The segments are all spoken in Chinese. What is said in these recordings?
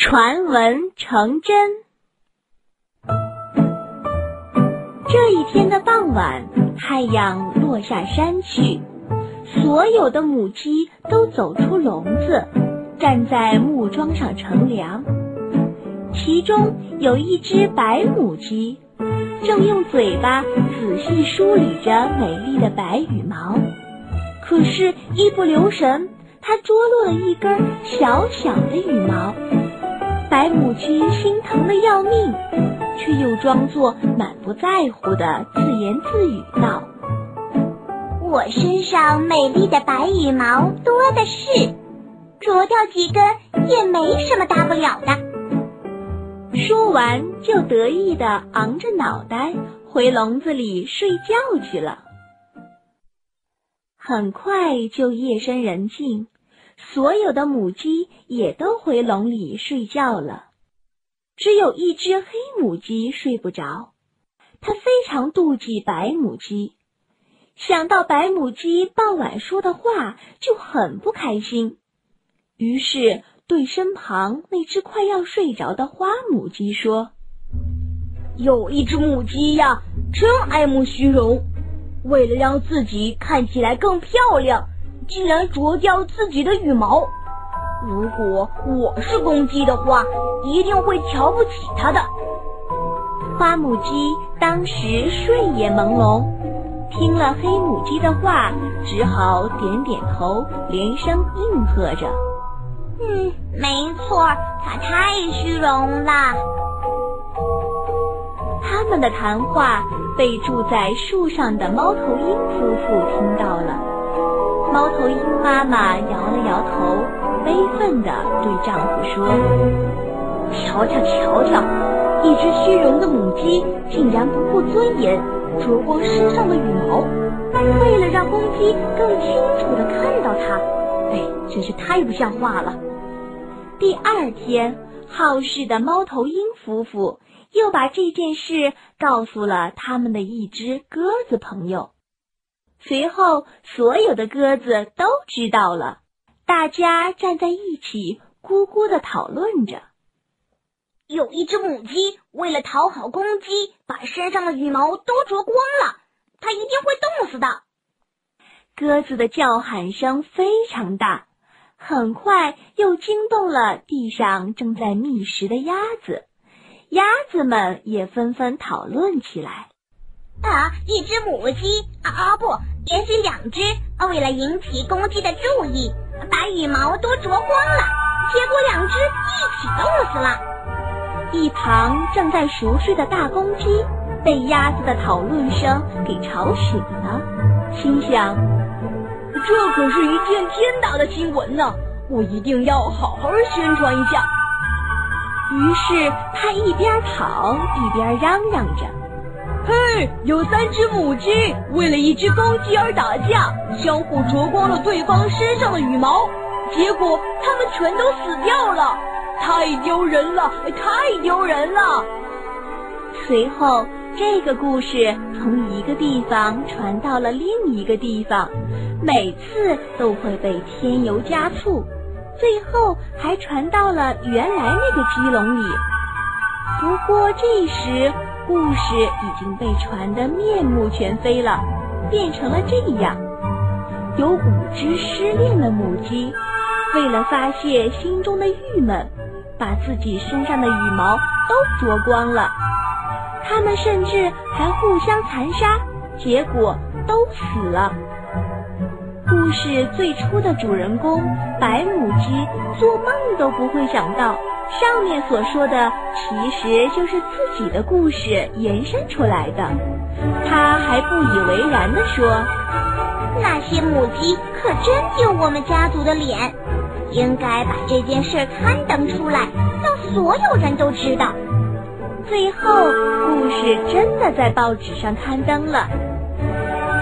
传闻成真。这一天的傍晚，太阳落下山去，所有的母鸡都走出笼子，站在木桩上乘凉。其中有一只白母鸡，正用嘴巴仔细梳理着美丽的白羽毛，可是，一不留神。它捉落了一根小小的羽毛，白母鸡心疼的要命，却又装作满不在乎的自言自语道：“我身上美丽的白羽毛多的是，啄掉几根也没什么大不了的。”说完，就得意的昂着脑袋回笼子里睡觉去了。很快就夜深人静。所有的母鸡也都回笼里睡觉了，只有一只黑母鸡睡不着。它非常妒忌白母鸡，想到白母鸡傍晚说的话，就很不开心。于是对身旁那只快要睡着的花母鸡说：“有一只母鸡呀，真爱慕虚荣，为了让自己看起来更漂亮。”竟然啄掉自己的羽毛！如果我是公鸡的话，一定会瞧不起它的。花母鸡当时睡眼朦胧，听了黑母鸡的话，只好点点头，连声应和着：“嗯，没错，它太虚荣了。”他们的谈话被住在树上的猫头鹰夫妇听到了。猫头鹰妈妈摇了摇头，悲愤地对丈夫说：“瞧瞧，瞧瞧，一只虚荣的母鸡竟然不顾尊严，啄光身上的羽毛，为了让公鸡更清楚地看到它。哎，真是太不像话了。”第二天，好事的猫头鹰夫妇又把这件事告诉了他们的一只鸽子朋友。随后，所有的鸽子都知道了。大家站在一起，咕咕的讨论着。有一只母鸡为了讨好公鸡，把身上的羽毛都啄光了，它一定会冻死的。鸽子的叫喊声非常大，很快又惊动了地上正在觅食的鸭子。鸭子们也纷纷讨论起来。啊，一只母鸡啊啊不，连续两只，为了引起公鸡的注意，把羽毛都啄光了，结果两只一起冻死了。一旁正在熟睡的大公鸡被鸭子的讨论声给吵醒了，心想：这可是一件天大的新闻呢，我一定要好好宣传一下。于是他一边跑一边嚷嚷着。嘿，有三只母鸡为了一只公鸡而打架，相互啄光了对方身上的羽毛，结果它们全都死掉了，太丢人了，太丢人了。随后，这个故事从一个地方传到了另一个地方，每次都会被添油加醋，最后还传到了原来那个鸡笼里。不过这时。故事已经被传得面目全非了，变成了这样：有五只失恋的母鸡，为了发泄心中的郁闷，把自己身上的羽毛都啄光了。它们甚至还互相残杀，结果都死了。故事最初的主人公白母鸡，做梦都不会想到。上面所说的其实就是自己的故事延伸出来的，他还不以为然地说：“那些母鸡可真丢我们家族的脸，应该把这件事刊登出来，让所有人都知道。”最后，故事真的在报纸上刊登了。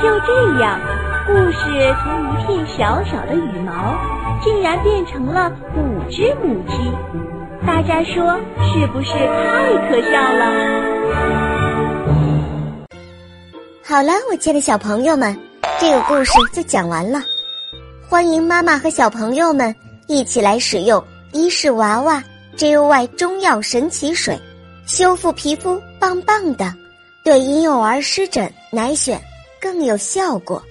就这样，故事从一片小小的羽毛，竟然变成了五只母鸡。大家说是不是太可笑了？好了，我亲爱的小朋友们，这个故事就讲完了。欢迎妈妈和小朋友们一起来使用伊氏娃娃，JUY 中药神奇水，修复皮肤棒棒的，对婴幼儿湿疹奶癣更有效果。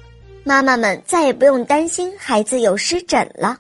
妈妈们再也不用担心孩子有湿疹了。